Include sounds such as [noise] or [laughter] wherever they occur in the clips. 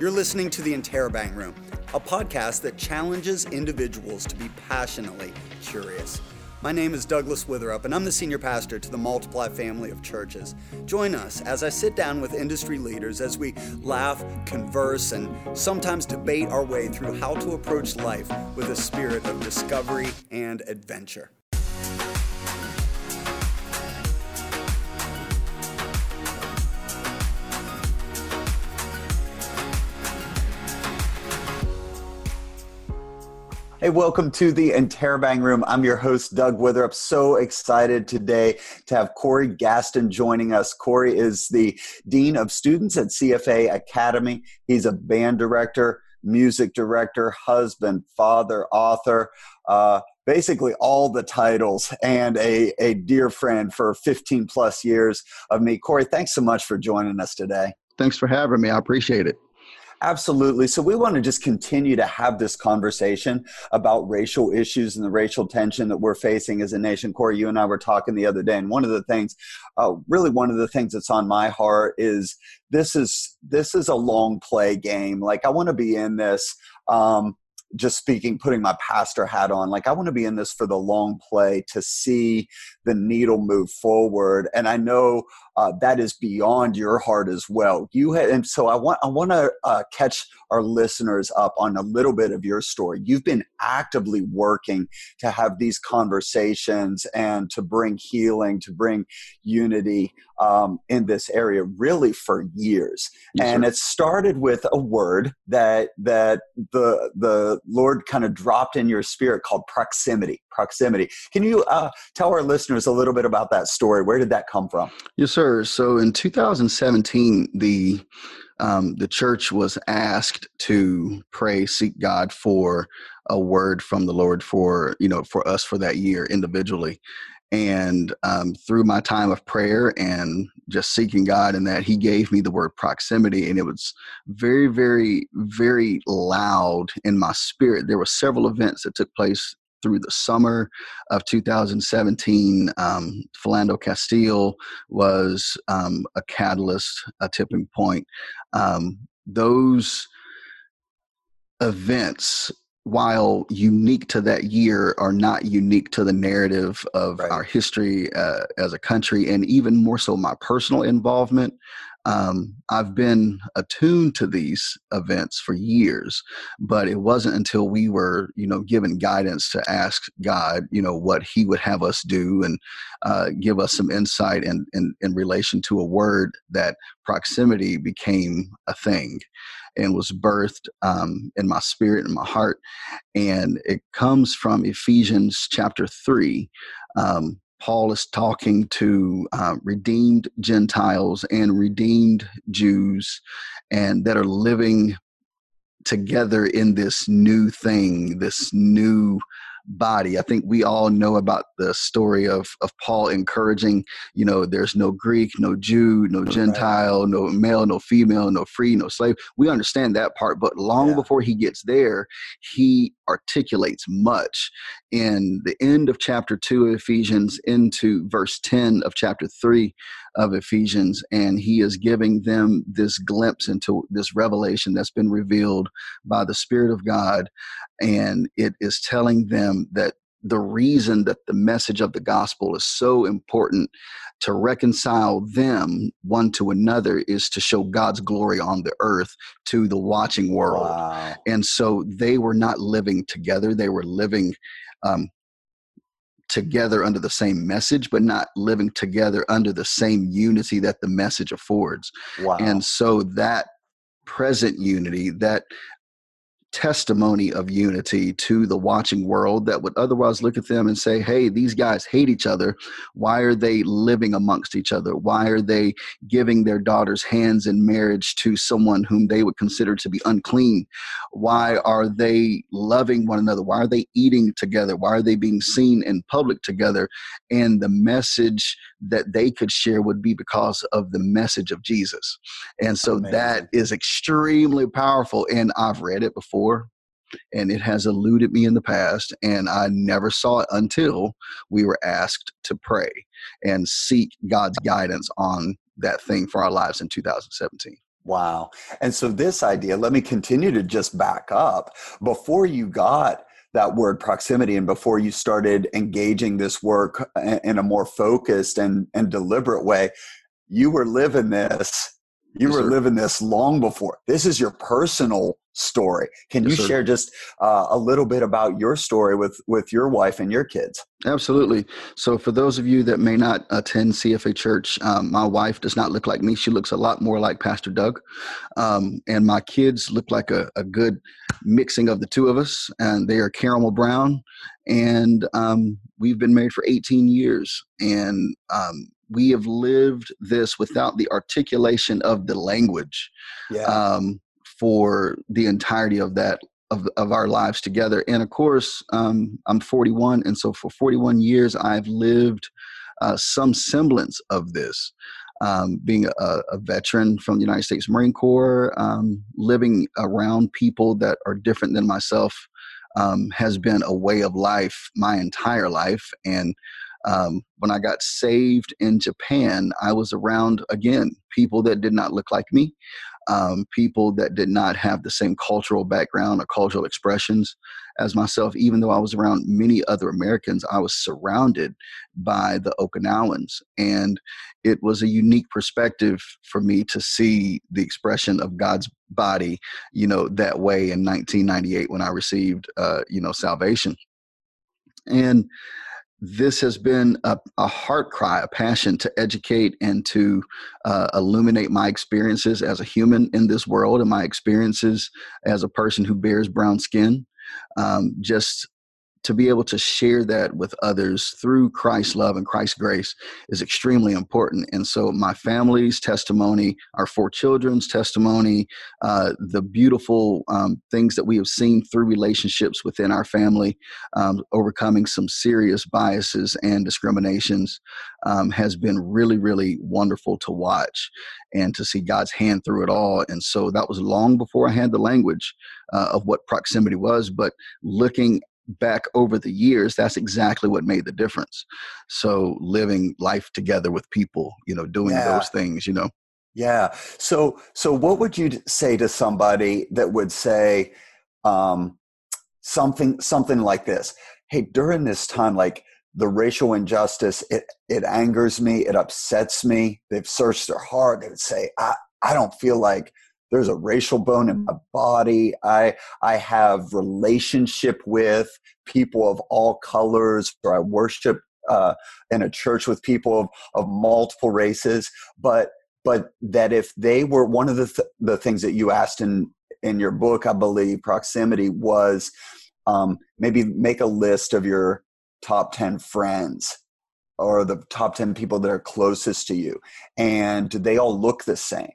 You're listening to the Interrobang Room, a podcast that challenges individuals to be passionately curious. My name is Douglas Witherup, and I'm the senior pastor to the Multiply family of churches. Join us as I sit down with industry leaders as we laugh, converse, and sometimes debate our way through how to approach life with a spirit of discovery and adventure. Hey, welcome to the Interrobang Room. I'm your host, Doug Witherup. So excited today to have Corey Gaston joining us. Corey is the Dean of Students at CFA Academy. He's a band director, music director, husband, father, author, uh, basically all the titles, and a, a dear friend for 15 plus years of me. Corey, thanks so much for joining us today. Thanks for having me. I appreciate it. Absolutely. So we want to just continue to have this conversation about racial issues and the racial tension that we're facing as a nation. Corey, you and I were talking the other day, and one of the things, uh, really one of the things that's on my heart is this is this is a long play game. Like I want to be in this. Um, just speaking, putting my pastor hat on, like I want to be in this for the long play to see the needle move forward. And I know uh, that is beyond your heart as well. You had, and so I want I want to uh, catch our listeners up on a little bit of your story. You've been actively working to have these conversations and to bring healing, to bring unity um, in this area, really for years. Yes, and sir. it started with a word that that the the Lord kind of dropped in your spirit called proximity. Proximity. Can you uh, tell our listeners a little bit about that story? Where did that come from? Yes, sir sir. So in 2017, the um, the church was asked to pray, seek God for a word from the Lord for you know for us for that year individually. And um, through my time of prayer and just seeking God, and that He gave me the word proximity, and it was very, very, very loud in my spirit. There were several events that took place through the summer of 2017. Um, Philando Castile was um, a catalyst, a tipping point. Um, those events while unique to that year, are not unique to the narrative of right. our history uh, as a country, and even more so my personal involvement um, I've been attuned to these events for years, but it wasn't until we were, you know, given guidance to ask God, you know, what He would have us do and uh, give us some insight in, in, in relation to a word that proximity became a thing and was birthed um, in my spirit and my heart. And it comes from Ephesians chapter 3. Um, Paul is talking to uh, redeemed Gentiles and redeemed Jews, and that are living together in this new thing, this new body. I think we all know about the story of of Paul encouraging, you know, there's no Greek, no Jew, no Gentile, no male, no female, no free, no slave. We understand that part, but long yeah. before he gets there, he articulates much in the end of chapter 2 of Ephesians into verse 10 of chapter 3 of Ephesians, and he is giving them this glimpse into this revelation that's been revealed by the Spirit of God. And it is telling them that the reason that the message of the gospel is so important to reconcile them one to another is to show God's glory on the earth to the watching world. Wow. And so they were not living together, they were living um, together under the same message, but not living together under the same unity that the message affords. Wow. And so that present unity, that testimony of unity to the watching world that would otherwise look at them and say, hey, these guys hate each other. Why are they living amongst each other? Why are they giving their daughters hands in marriage to someone whom they would consider to be unclean? Why are they loving one another? Why are they eating together? Why are they being seen in public together? And the message that they could share would be because of the message of Jesus. And so that is extremely powerful. And I've read it before before and it has eluded me in the past and i never saw it until we were asked to pray and seek god's guidance on that thing for our lives in 2017 Wow. And so, this idea, let me continue to just back up. Before you got that word proximity and before you started engaging this work eh, in a more focused and, and deliberate way, you were living this. You yes, were sir. living this long before. This is your personal story. Can yes, you sir. share just uh, a little bit about your story with with your wife and your kids? Absolutely. So, for those of you that may not attend CFA Church, um, my wife does not look like me. She looks a lot more like Pastor Doug, um, and my kids look like a, a, good mixing of the two of us. And they are caramel brown, and um, we've been married for 18 years, and um, we have lived this without the articulation of the language. Yeah um, for the entirety of that of, of our lives together. And of course, um, I'm 41, and so for 41 years, I've lived uh, some semblance of this. Um, being a, a, veteran from the United States Marine Corps, um, living around people that are different than myself um, has been a way of life my entire life. And um, when I got saved in Japan, I was around again people that did not look like me, um, people that did not have the same cultural background or cultural expressions as myself. Even though I was around many other Americans, I was surrounded by the Okinawans. And it was a unique perspective for me to see the expression of God's body, you know, that way in 1998 when I received, uh, you know, salvation. And this has been a, a, heart cry, a passion to educate and to uh, illuminate my experiences as a human in this world and my experiences as a person who bears brown skin. Um, just to be able to share that with others through Christ's love and Christ's grace is extremely important. And so, my family's testimony, our four children's testimony, uh, the beautiful um, things that we have seen through relationships within our family, um, overcoming some serious biases and discriminations, um, has been really, really wonderful to watch and to see God's hand through it all. And so, that was long before I had the language uh, of what proximity was, but looking back over the years, that's exactly what made the difference. So living life together with people, you know, doing yeah. those things, you know. Yeah. So so what would you say to somebody that would say um, something something like this? Hey, during this time, like the racial injustice, it it angers me, it upsets me. They've searched their heart. They would say, I I don't feel like there's a racial bone in my body. I i have relationship with people of all colors or i worship uh, in a church with people of, of multiple races. But but that if they were one of the th- the things that you asked in in your book i believe proximity was um, maybe make a list of your top 10 friends or the top 10 people that are closest to you. And do they all look the same.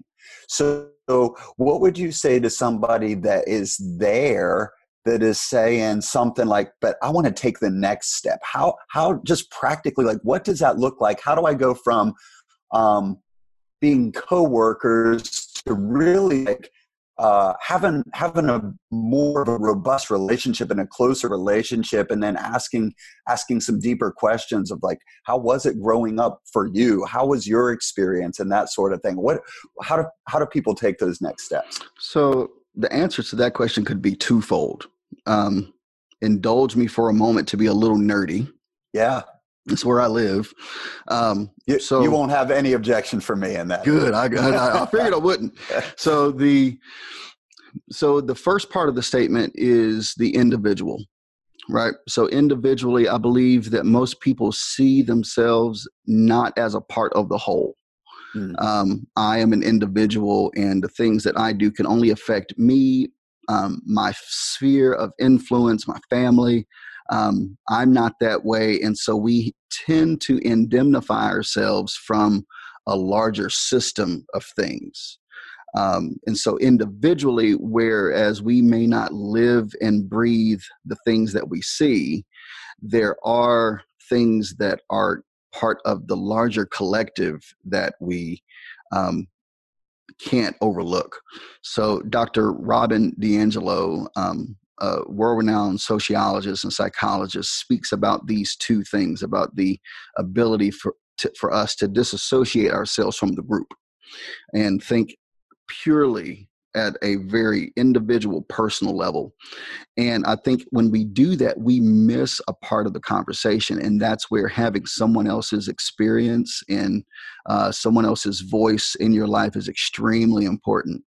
So so, what would you say to somebody that is there that is saying something like, "But I want to take the next step"? How how just practically like what does that look like? How do I go from um, being coworkers to really like uh, having having a more of a robust relationship and a closer relationship, and then asking asking some deeper questions of like, how was it growing up for you? How was your experience and that sort of thing? What how do how do people take those next steps? So the answer to that question could be twofold. Um, indulge me for a moment to be a little nerdy. Yeah. It's where I live. Um, you, so you won't have any objection for me in that. Good. I, I, I figured I wouldn't. [laughs] So the so the first part of the statement is the individual, right? So individually, I believe that most people see themselves not as a part of the whole. Mm. Um, I am an individual, and the things that I do can only affect me, um, my sphere of influence, my family, um, I'm not that way. And so we tend to indemnify ourselves from a larger system of things. Um, and so individually, whereas we may not live and breathe the things that we see, there are things that are part of the larger collective that we um, can't overlook. So, Dr. Robin DiAngelo, um, a world-renowned sociologist and psychologist speaks about these two things about the ability for to, for us to disassociate ourselves from the group and think purely at a very individual personal level. And i think when we do that we miss a part of the conversation and that's where having someone else's experience and uh, someone else's voice in your life is extremely important.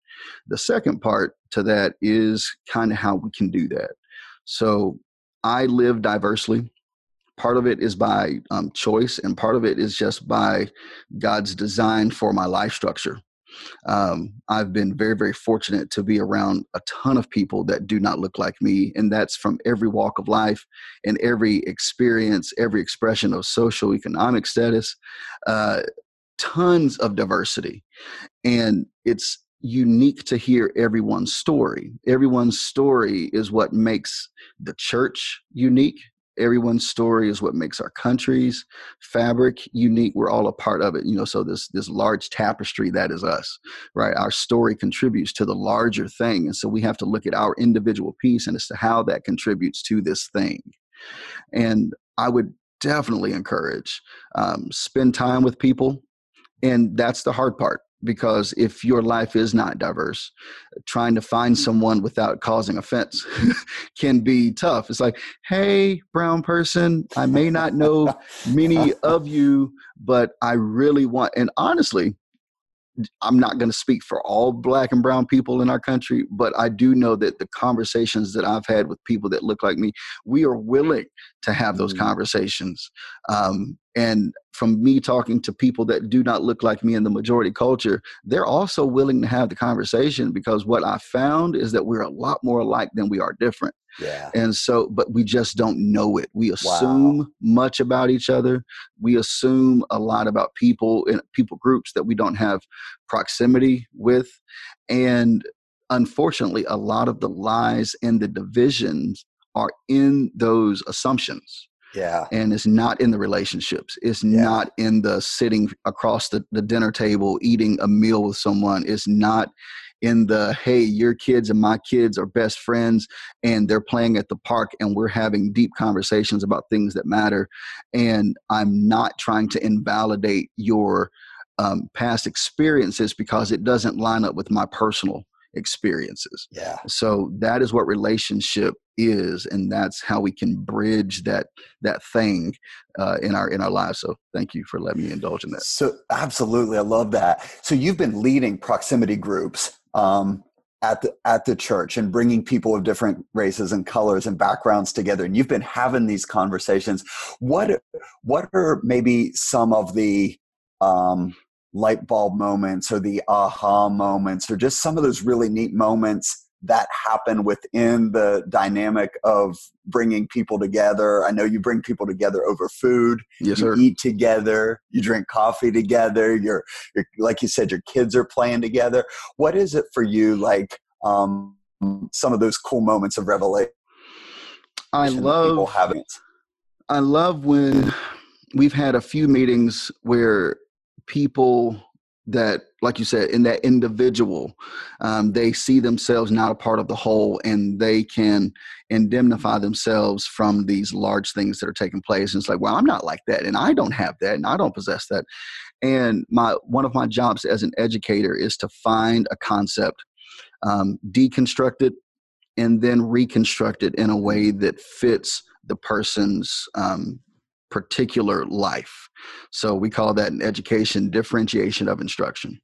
The second part to that is kind of how we can do that. So i live diversely. Part of it is by um, choice and part of it is just by god's design for my life structure um, I've been very, very fortunate to be around a ton of people that do not look like me, and that's from every walk of life and every experience, every expression of social economic status, uh, tons of diversity. And it's unique to hear everyone's story. Everyone's story is what makes the church unique everyone's story is what makes our country's fabric unique. We're all a part of it you know so this this large tapestry that is us right? Our story contributes to the larger thing and so we have to look at our individual piece and as to how that contributes to this thing. And i would definitely encourage um, spend time with people and that's the hard part because if your life is not diverse trying to find someone without causing offense [laughs] can be tough it's like hey brown person i may not know many of you but i really want and honestly I'm not going to speak for all black and brown people in our country, but I do know that the conversations that I've had with people that look like me, we are willing to have those mm-hmm. conversations. Um, and from me talking to people that do not look like me in the majority culture, they're also willing to have the conversation because what I found is that we're a lot more alike than we are different. Yeah. And so, but we just don't know it. We assume wow. much about each other. We assume a lot about people and people groups that we don't have proximity with. And unfortunately, a lot of the lies and the divisions are in those assumptions. Yeah. And it's not in the relationships. It's yeah. not in the sitting across the, the dinner table, eating a meal with someone. It's not in the hey your kids and my kids are best friends and they're playing at the park and we're having deep conversations about things that matter and i'm not trying to invalidate your um, past experiences because it doesn't line up with my personal experiences. Yeah. So that is what relationship is and that's how we can bridge that that thing uh, in our in our lives. So thank you for letting me indulge in that. So absolutely i love that. So you've been leading proximity groups um, at the at the church and bringing people of different races and colors and backgrounds together and you've been having these conversations. What what are maybe some of the um, light bulb moments or the aha moments or just some of those really neat moments that happen within the dynamic of bringing people together. I know you bring people together over food. Yes, you sir. eat together. You drink coffee together. You're, you're, like you said, your kids are playing together. What is it for you? Like um, some of those cool moments of revelation. I love. I love when we've had a few meetings where people that like you said in that individual um, they see themselves not a part of the whole and they can indemnify themselves from these large things that are taking place. And it's like well i'm not like that and i don't have that and i don't possess that. And my one of my jobs as an educator is to find a concept um, deconstruct it and then reconstruct it in a way that fits the person's um, particular life. So we call that in education differentiation of instruction.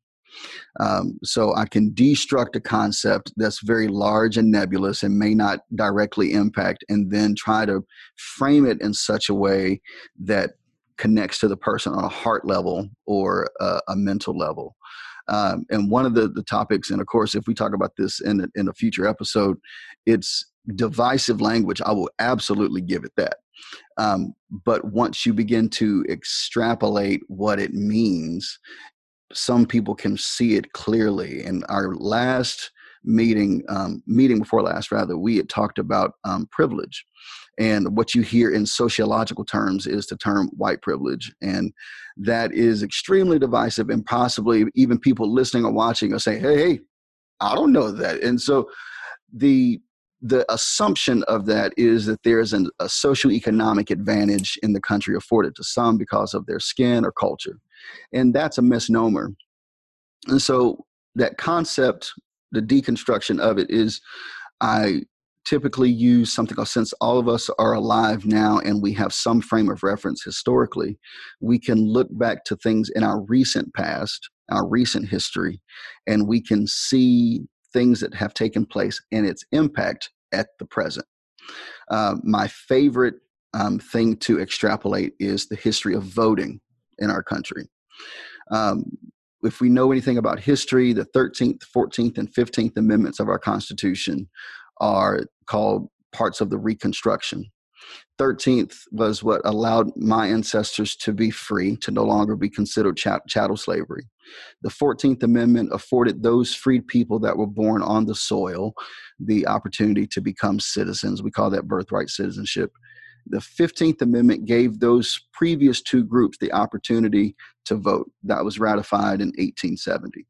Um, so I can destruct a concept that's very large and nebulous and may not directly impact, and then try to frame it in such a way that connects to the person on a heart level or a, a mental level. Um, and one of the, the topics, and of course, if we talk about this in, in a future episode, it's divisive language. I will absolutely give it that. Um, but once you begin to extrapolate what it means, some people can see it clearly. In our last meeting, um, meeting before last, rather, we had talked about um, privilege. And what you hear in sociological terms is the term white privilege. And that is extremely divisive, and possibly even people listening or watching are saying, hey, hey, I don't know that. And so the the assumption of that is that there's an, a socioeconomic advantage in the country afforded to some because of their skin or culture. And that's a misnomer. And so that concept, the deconstruction of it is, I typically use something called since all of us are alive now and we have some frame of reference historically, we can look back to things in our recent past, our recent history, and we can see things that have taken place and its impact at the present. Uh, my favorite um, thing to extrapolate is the history of voting in our country. Um, if we know anything about history, the 13th, 14th, and 15th Amendments of our Constitution are called parts of the Reconstruction. 13th was what allowed my ancestors to be free, to no longer be considered chattel slavery. The 14th Amendment afforded those freed people that were born on the soil the opportunity to become citizens. We call that birthright citizenship. The 15th Amendment gave those previous two groups the opportunity to vote. That was ratified in 1870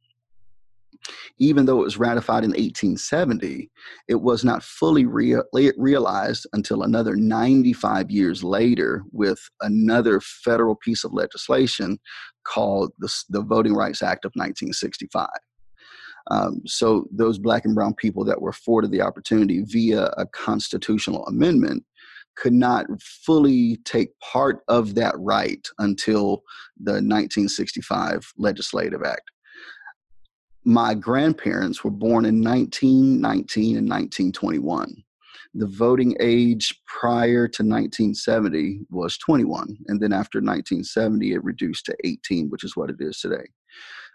even though it was ratified in 1870, it was not fully rea- realized until another 95 years later with another federal piece of legislation called the, the Voting Rights Act of 1965. Um, so those black and brown people that were afforded the opportunity via a constitutional amendment could not fully take part of that right until the 1965 Legislative Act my grandparents were born in 1919 and 1921. The voting age prior to 1970 was 21, and then after 1970, it reduced to 18, which is what it is today.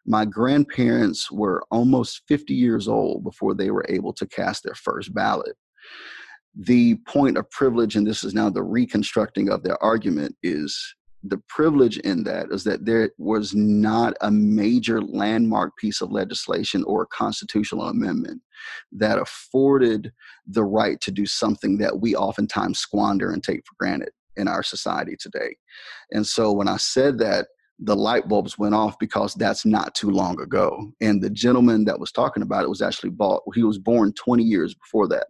My grandparents were almost 50 years old before they were able to cast their first ballot. The point of privilege, and this is now the reconstructing of their argument, is the privilege in that is that there was not a major landmark piece of legislation or a constitutional amendment that afforded the right to do something that we oftentimes squander and take for granted in our society today. And so when I said that, the light bulbs went off because that's not too long ago. And the gentleman that was talking about it was actually bought, he was born 20 years before that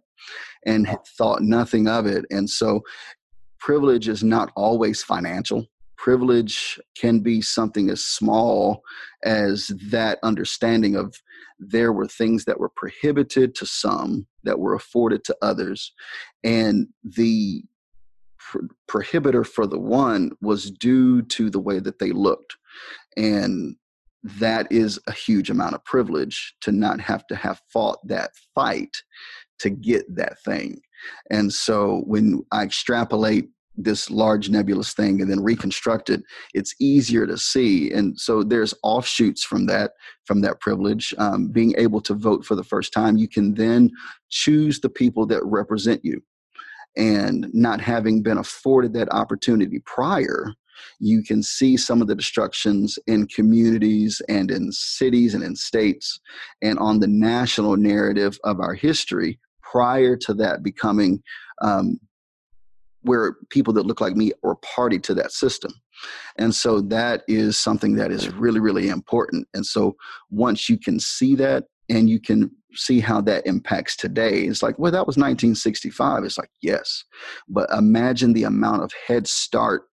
and thought nothing of it. And so privilege is not always financial privilege can be something as small as that understanding of there were things that were prohibited to some that were afforded to others and the pro- prohibitor for the one was due to the way that they looked and that is a huge amount of privilege to not have to have fought that fight to get that thing and so when i extrapolate this large nebulous thing and then reconstruct it it's easier to see. And so there's offshoots from that from that privilege. Um, being able to vote for the first time you can then choose the people that represent you. And not having been afforded that opportunity prior you can see some of the destructions in communities and in cities and in states and on the national narrative of our history prior to that becoming um, where people that look like me are party to that system. And so that is something that is really, really important. And so once you can see that and you can see how that impacts today, it's like, well, that was 1965. It's like, yes. But imagine the amount of head start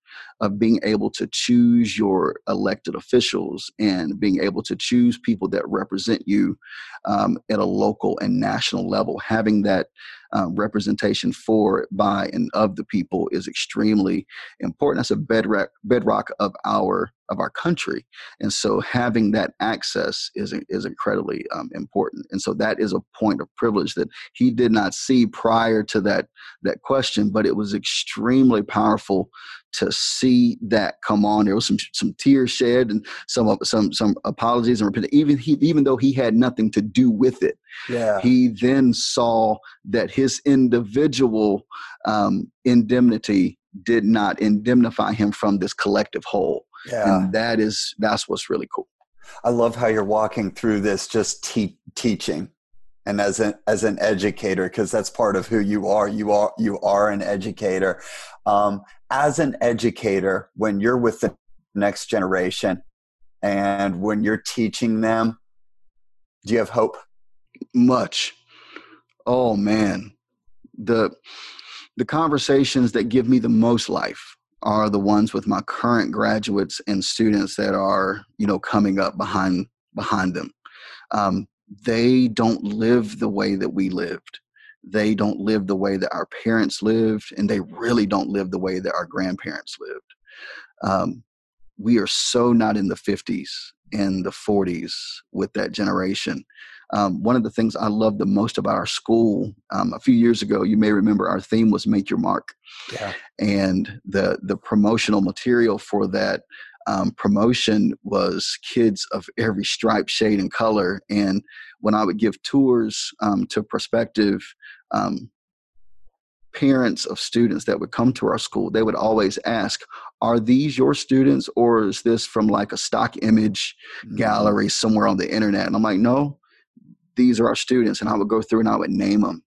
of being able to choose your elected officials and being able to choose people that represent you um, at a local and national level. Having that um, representation for, by, and of the people is extremely important. That's a bedrock bedrock of our of our country, and so having that access is is incredibly um, important. And so that is a point of privilege that he did not see prior to that that question, but it was extremely powerful to see that come on. There was some some tears shed and some some some apologies and repentance. Even he even though he had nothing to do with it, yeah. he then saw that his individual um, indemnity did not indemnify him from this collective whole. Yeah. And that is that's what's really cool. I love how you're walking through this just te- teaching and as an as an educator because that's part of who you are you are you are an educator um, as an educator when you're with the next generation and when you're teaching them do you have hope much oh man the the conversations that give me the most life are the ones with my current graduates and students that are you know coming up behind behind them Um, they don't live the way that we lived. They don't live the way that our parents lived, and they really don't live the way that our grandparents lived. Um, we are so not in the 50s and the 40s with that generation. Um, one of the things I love the most about our school, um, a few years ago, you may remember our theme was "Make Your Mark," yeah. and the the promotional material for that um, promotion was kids of every stripe, shade, and color. And when I would give tours um, to prospective um, parents of students that would come to our school, they would always ask, Are these your students, or is this from like a stock image mm-hmm. gallery somewhere on the internet? And I'm like, No, these are our students. And I would go through and I would name them.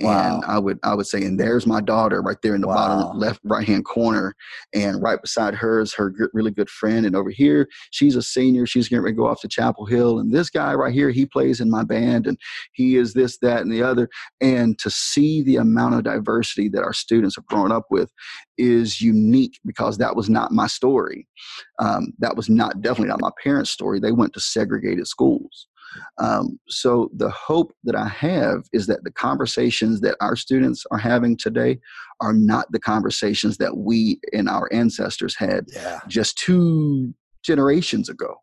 Wow. And I would I would say, and there's my daughter right there in the wow. bottom left right hand corner, and right beside her is her really good friend, and over here she's a senior, she's getting ready to go off to Chapel Hill, and this guy right here he plays in my band, and he is this, that, and the other. And to see the amount of diversity that our students have grown up with is unique because that was not my story. Um, that was not definitely not my parents' story. They went to segregated schools. Um, so the hope that I have is that the conversations that our students are having today are not the conversations that we and our ancestors had yeah. just two generations ago.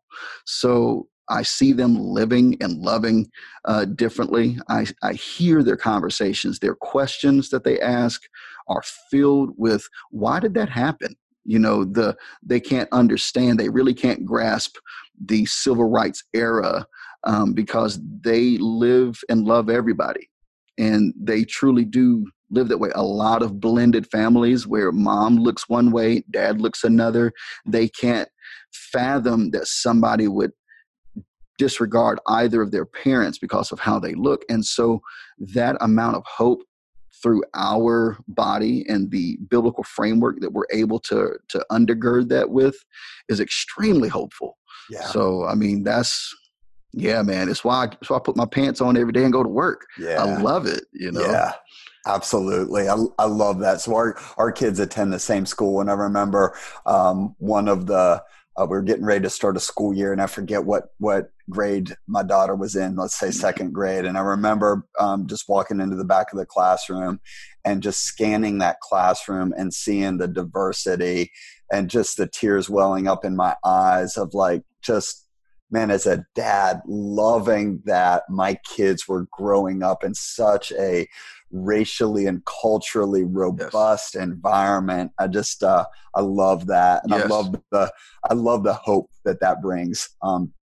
So I see them living and loving uh, differently. I, I hear their conversations, their questions that they ask are filled with why did that happen? You know, the they can't understand, they really can't grasp the civil rights era um, because they live and love everybody. And they truly do live that way. A lot of blended families where mom looks one way, dad looks another. They can't fathom that somebody would disregard either of their parents because of how they look. And so that amount of hope through our body and the biblical framework that we're able to to undergird that with is extremely hopeful. Yeah. So I mean that's yeah, man. It's why I, it's why I put my pants on every day and go to work. Yeah, I love it. You know. Yeah, absolutely. I I love that. So our our kids attend the same school, and I remember um, one of the uh, we were getting ready to start a school year, and I forget what what grade my daughter was in. Let's say second grade, and I remember um, just walking into the back of the classroom and just scanning that classroom and seeing the diversity and just the tears welling up in my eyes of like just man, as a dad, loving that my kids were growing up in such a racially and culturally robust yes. environment. I just, uh, I love that, and yes. I love the, I love the hope that that brings. Um,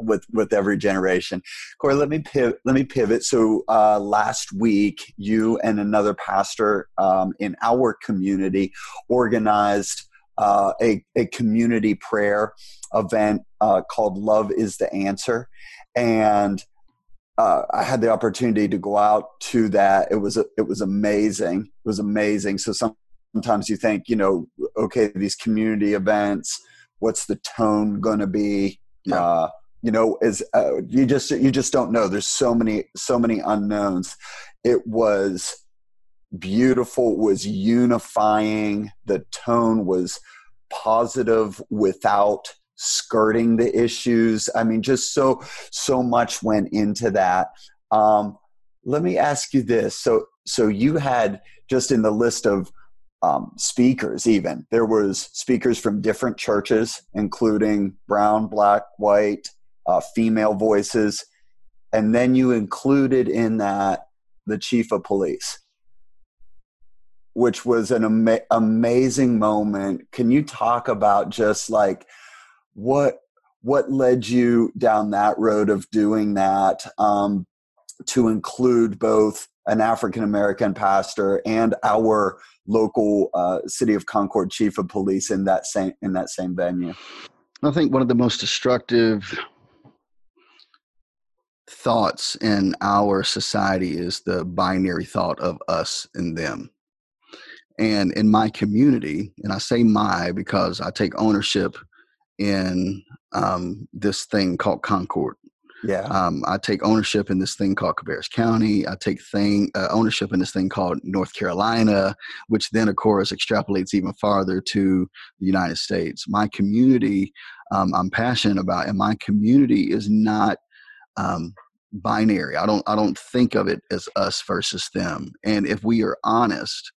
with with every generation. Corey, let me pivot. Let me pivot. So uh, last week, you and another pastor um, in our community organized uh, a, a community prayer event uh, called Love is the Answer. And uh, I had the opportunity to go out to that. It was it was amazing. It was amazing. So sometimes you think, you know, okay, these community events, what's the tone going to be? Yeah. Uh, you know, is uh, you just you just don't know. There's so many so many unknowns. It was beautiful was unifying the tone was positive without skirting the issues. I mean just so so much went into that. Um, let me ask you this. So so you had just in the list of um, speakers even there was speakers from different churches including brown black white uh, female voices and then you included in that the chief of police which was an ama- amazing moment. Can you talk about just like what what led you down that road of doing that um, to include both an African American pastor and our local uh, city of Concord chief of police in that same in that same venue? I think one of the most destructive thoughts in our society is the binary thought of us and them. And in my community, and I say my because I take ownership in um, this thing called Concord. Yeah. Um, I take ownership in this thing called Cabarrus County. I take thing uh, ownership in this thing called North Carolina, which then, of course, extrapolates even farther to the United States. My community, um, I'm passionate about, and my community is not um, binary. I don't I don't think of it as us versus them. And if we are honest,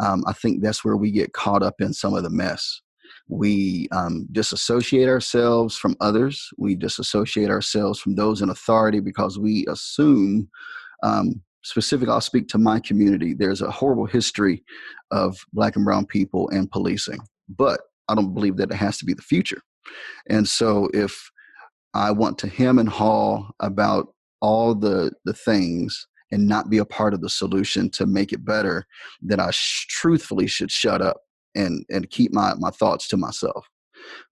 um, I think that's where we get caught up in some of the mess. We um, disassociate ourselves from others. We disassociate ourselves from those in authority because we assume. Um, specific, I'll speak to my community. There's a horrible history of black and brown people and policing, but I don't believe that it has to be the future. And so if I want to hem and haw about all the the things and not be a part of the solution to make it better, then I sh- truthfully should shut up and and keep my my thoughts to myself.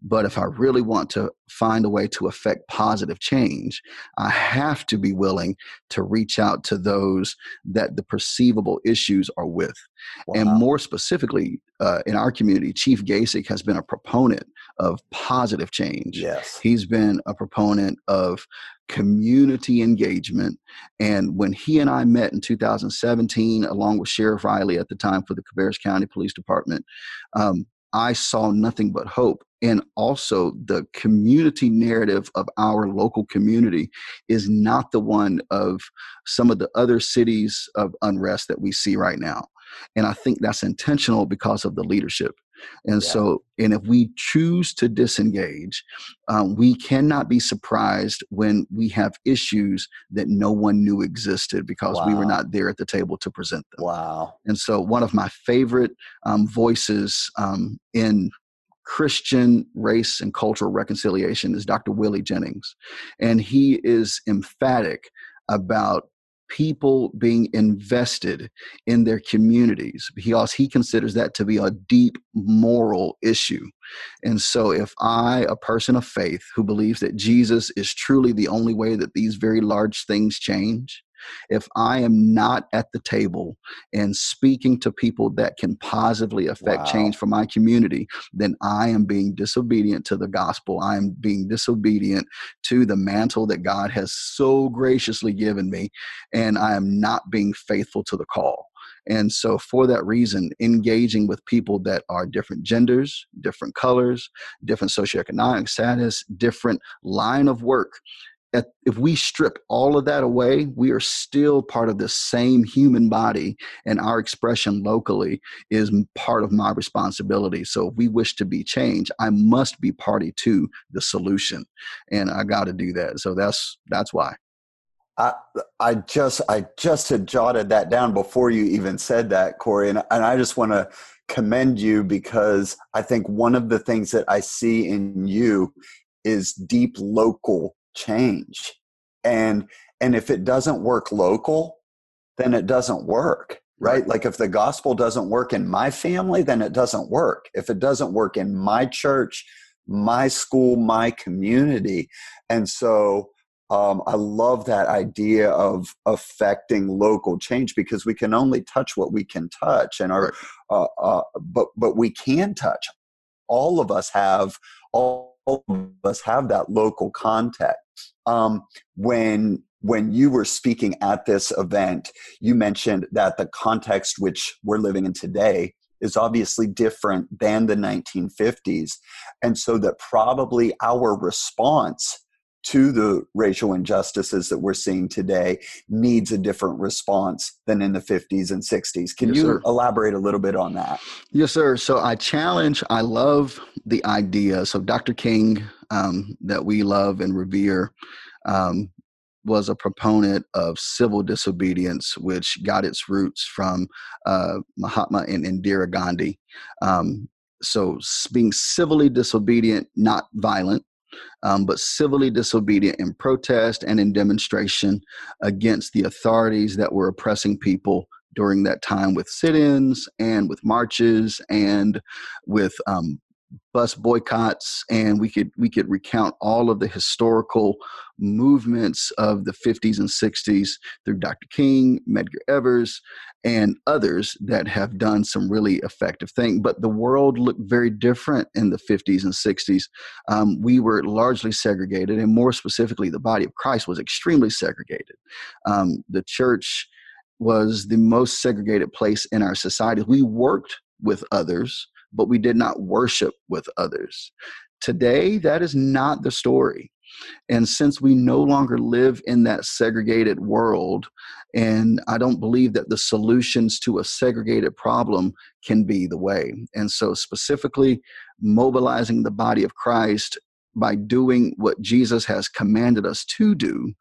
But if I really want to find a way to affect positive change, I have to be willing to reach out to those that the perceivable issues are with. Wow. And more specifically, uh, in our community, Chief Gacek has been a proponent of positive change. Yes. He's been a proponent of community engagement. And when he and I met in 2017, along with Sheriff Riley at the time for the Cabarrus County Police Department, um, I saw nothing but hope. And also, the community narrative of our local community is not the one of some of the other cities of unrest that we see right now. And I think that's intentional because of the leadership. And yeah. so, and if we choose to disengage, um, we cannot be surprised when we have issues that no one knew existed because wow. we were not there at the table to present them. Wow. And so, one of my favorite um, voices um, in Christian race and cultural reconciliation is Dr. Willie Jennings. And he is emphatic about people being invested in their communities because he considers that to be a deep moral issue. And so, if I, a person of faith who believes that Jesus is truly the only way that these very large things change, if I am not at the table and speaking to people that can positively affect wow. change for my community, then I am being disobedient to the gospel. I am being disobedient to the mantle that God has so graciously given me, and I am not being faithful to the call. And so, for that reason, engaging with people that are different genders, different colors, different socioeconomic status, different line of work, at, if we strip all of that away, we are still part of the same human body, and our expression locally is part of my responsibility. So, if we wish to be changed, I must be party to the solution, and I got to do that. So that's that's why. I, I just I just had jotted that down before you even said that, Corey, and, and I just want to commend you because I think one of the things that I see in you is deep local change. And and if it doesn't work local then it doesn't work right? Like if the gospel doesn't work in my family then it doesn't work. If it doesn't work in my church my school my community. And so um, i love that idea of affecting local change because we can only touch what we can touch and our uh, uh, but but we can touch. All of us have all of us have that local context um, when when you were speaking at this event, you mentioned that the context which we're living in today is obviously different than the 1950s. And so that probably our response to the racial injustices that we're seeing today needs a different response than in the 50s and 60s. Can yes, you sir. elaborate a little bit on that? Yes, sir. So I challenge, I love the idea. So Dr. King, um, that we love and revere, um, was a proponent of civil disobedience, which got its roots from uh, Mahatma and Indira Gandhi. Um, so being civilly disobedient, not violent, um, but civilly disobedient in protest and in demonstration against the authorities that were oppressing people during that time with sit ins and with marches and with um, bus boycotts and we could we could recount all of the historical movements of the 50s and 60s through Dr. King, Medgar Evers, and others that have done some really effective things. But the world looked very different in the 50s and 60s. Um, we were largely segregated, and more specifically, the body of Christ was extremely segregated. Um, the church was the most segregated place in our society. We worked with others but we did not worship with others. Today, that is not the story. And since we no longer live in that segregated world, and I don't believe that the solutions to a segregated problem can be the way. And so, specifically, mobilizing the body of Christ by doing what Jesus has commanded us to do,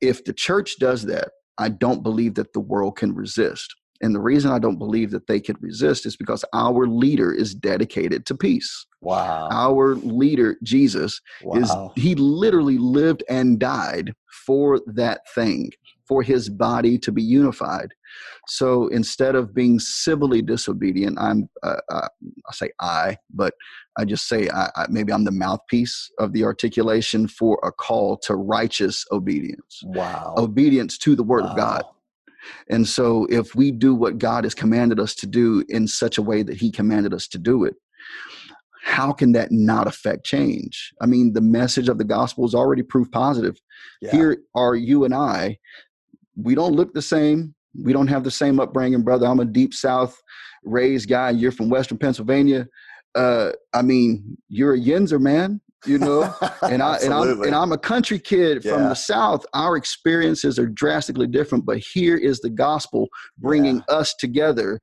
if the church does that, I don't believe that the world can resist. And the reason I don't believe that they could resist is because our leader is dedicated to peace. Wow. Our leader, Jesus, wow. is he literally lived and died for that thing, for his body to be unified. So instead of being civilly disobedient, I'm, uh, uh, I say I, but I just say I, I, maybe I'm the mouthpiece of the articulation for a call to righteous obedience. Wow. Obedience to the word wow. of God. And so, if we do what God has commanded us to do in such a way that He commanded us to do it, how can that not affect change? I mean, the message of the gospel is already proof positive. Yeah. Here are you and I. We don't look the same. We don't have the same upbringing, brother. I'm a deep South raised guy. You're from Western Pennsylvania. Uh, I mean, you're a Yinzer man you know? [laughs] And i and i'm and i'm a country kid from the south. Our experiences are drastically different but here is the gospel bringing yeah. us together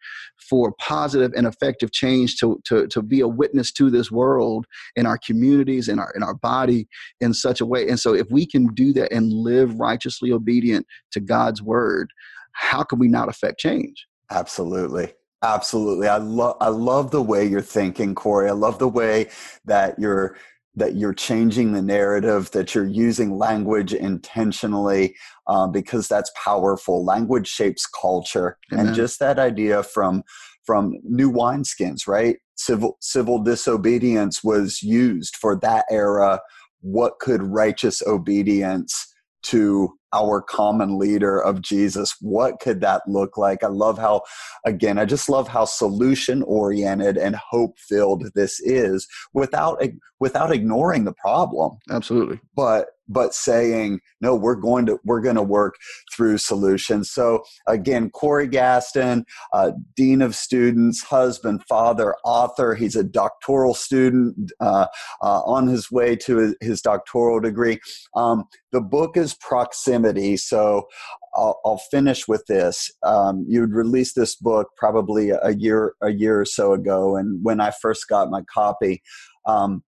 for positive and effective change to, to to be a witness to this world in our communities in our in our body in such a way. And so if we can do that and live righteously obedient to god's word how can we not affect change? Absolutely. Absolutely. I love i love the way you're thinking corey. I love the way that you're that you're changing the narrative, that you're using language intentionally, uh, because that's powerful. Language shapes culture, Amen. and just that idea from from new wineskins, right? Civil civil disobedience was used for that era. What could righteous obedience to our common leader of Jesus. What could that look like? I love how, again, I just love how solution oriented and hope filled this is without without ignoring the problem. Absolutely. But but saying no we're going to we're going to work through solutions so again corey gaston uh, dean of students husband father author he's a doctoral student uh, uh, on his way to his, his doctoral degree um, the book is proximity so I'll, I'll finish with this. Um, you would release this book probably a year, a year or so ago, and when I first got my copy, um,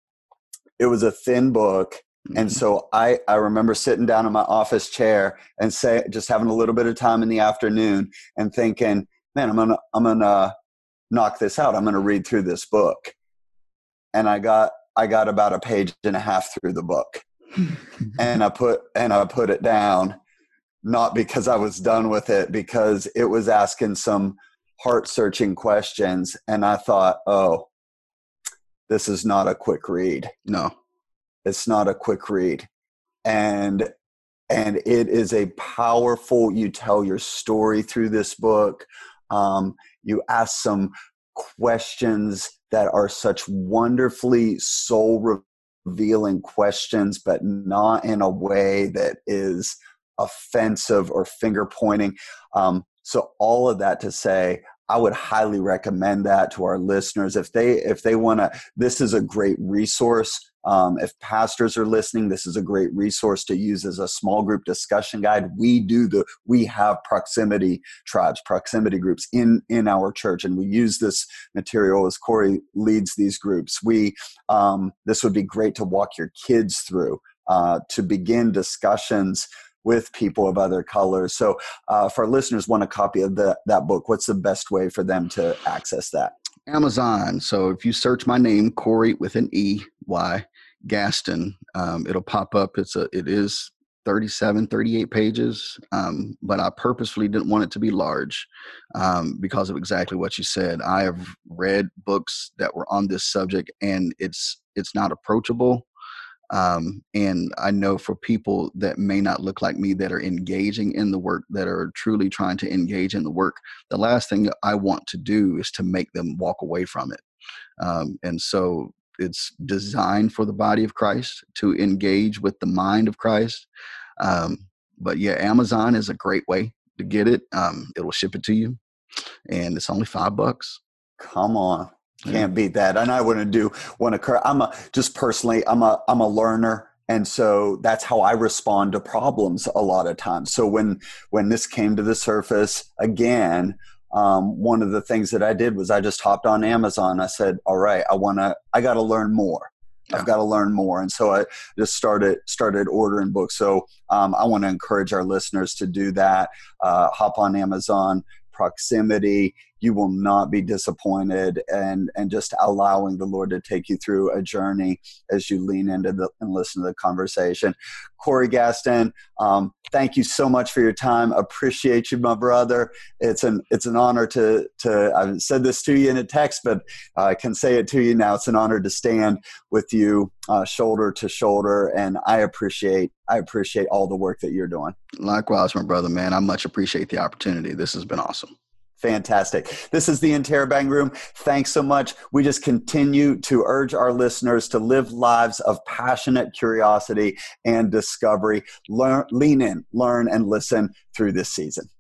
it was a thin book and mm-hmm. so I, I remember sitting down in my office chair and say, just having a little bit of time in the afternoon and thinking, man, I'm gonna, I'm gonna knock this out. I'm gonna read through this book. And I got, I got about a page and a half through the book, and I put, and I put it down, not because I was done with it, because it was asking some heart searching questions, and I thought, oh, this is not a quick read. No it's not a quick read. And and it is a powerful you tell your story through this book um, you ask some questions that are such wonderfully soul revealing questions but not in a way that is offensive or finger pointing um, so all of that to say I would highly recommend that to our listeners if they if they want to. This is a great resource um, if pastors are listening, this is a great resource to use as a small group discussion guide. We do the we have proximity tribes, proximity groups in in our church, and we use this material as Corey leads these groups. We um, this would be great to walk your kids through uh, to begin discussions with people of other colors. So, uh, if our listeners want a copy of the, that book, what's the best way for them to access that? Amazon. So, if you search my name, Corey with an E Y, Gaston. Um, it'll pop up. It's a it is 37, 38 pages, um, but I purposefully didn't want it to be large um, because of exactly what you said. I have read books that were on this subject, and it's it's not approachable. Um, and I know for people that may not look like me that are engaging in the work, that are truly trying to engage in the work, the last thing I want to do is to make them walk away from it. Um, and so it's designed for the body of Christ to engage with the mind of Christ. Um, but yeah, Amazon is a great way to get it. Um, it'll ship it to you, and it's only five bucks. Come on, can't beat that. And I wouldn't do want to. I'm a just personally. I'm a I'm a learner and so that's how i respond to problems a lot of times so when when this came to the surface again um, one of the things that i did was i just hopped on amazon i said all right i want to i got to learn more yeah. I've got to learn more, and so I just started started ordering books. So um, I want to encourage our listeners to do that. Uh, hop on Amazon, proximity you will not be disappointed and and just allowing the lord to take you through a journey as you lean into the and listen to the conversation. Corey gaston um, thank you so much for your time. Appreciate you my brother. It's an it's an honor to to i've said this to you in a text but i can say it to you now. It's an honor to stand with you uh, shoulder to shoulder and i appreciate i appreciate all the work that you're doing. Likewise my brother man. I much appreciate the opportunity. This has been awesome Fantastic. This is the Interrobang Room. Thanks so much. We just continue to urge our listeners to live lives of passionate curiosity and discovery. Learn, lean in, learn, and listen through this season.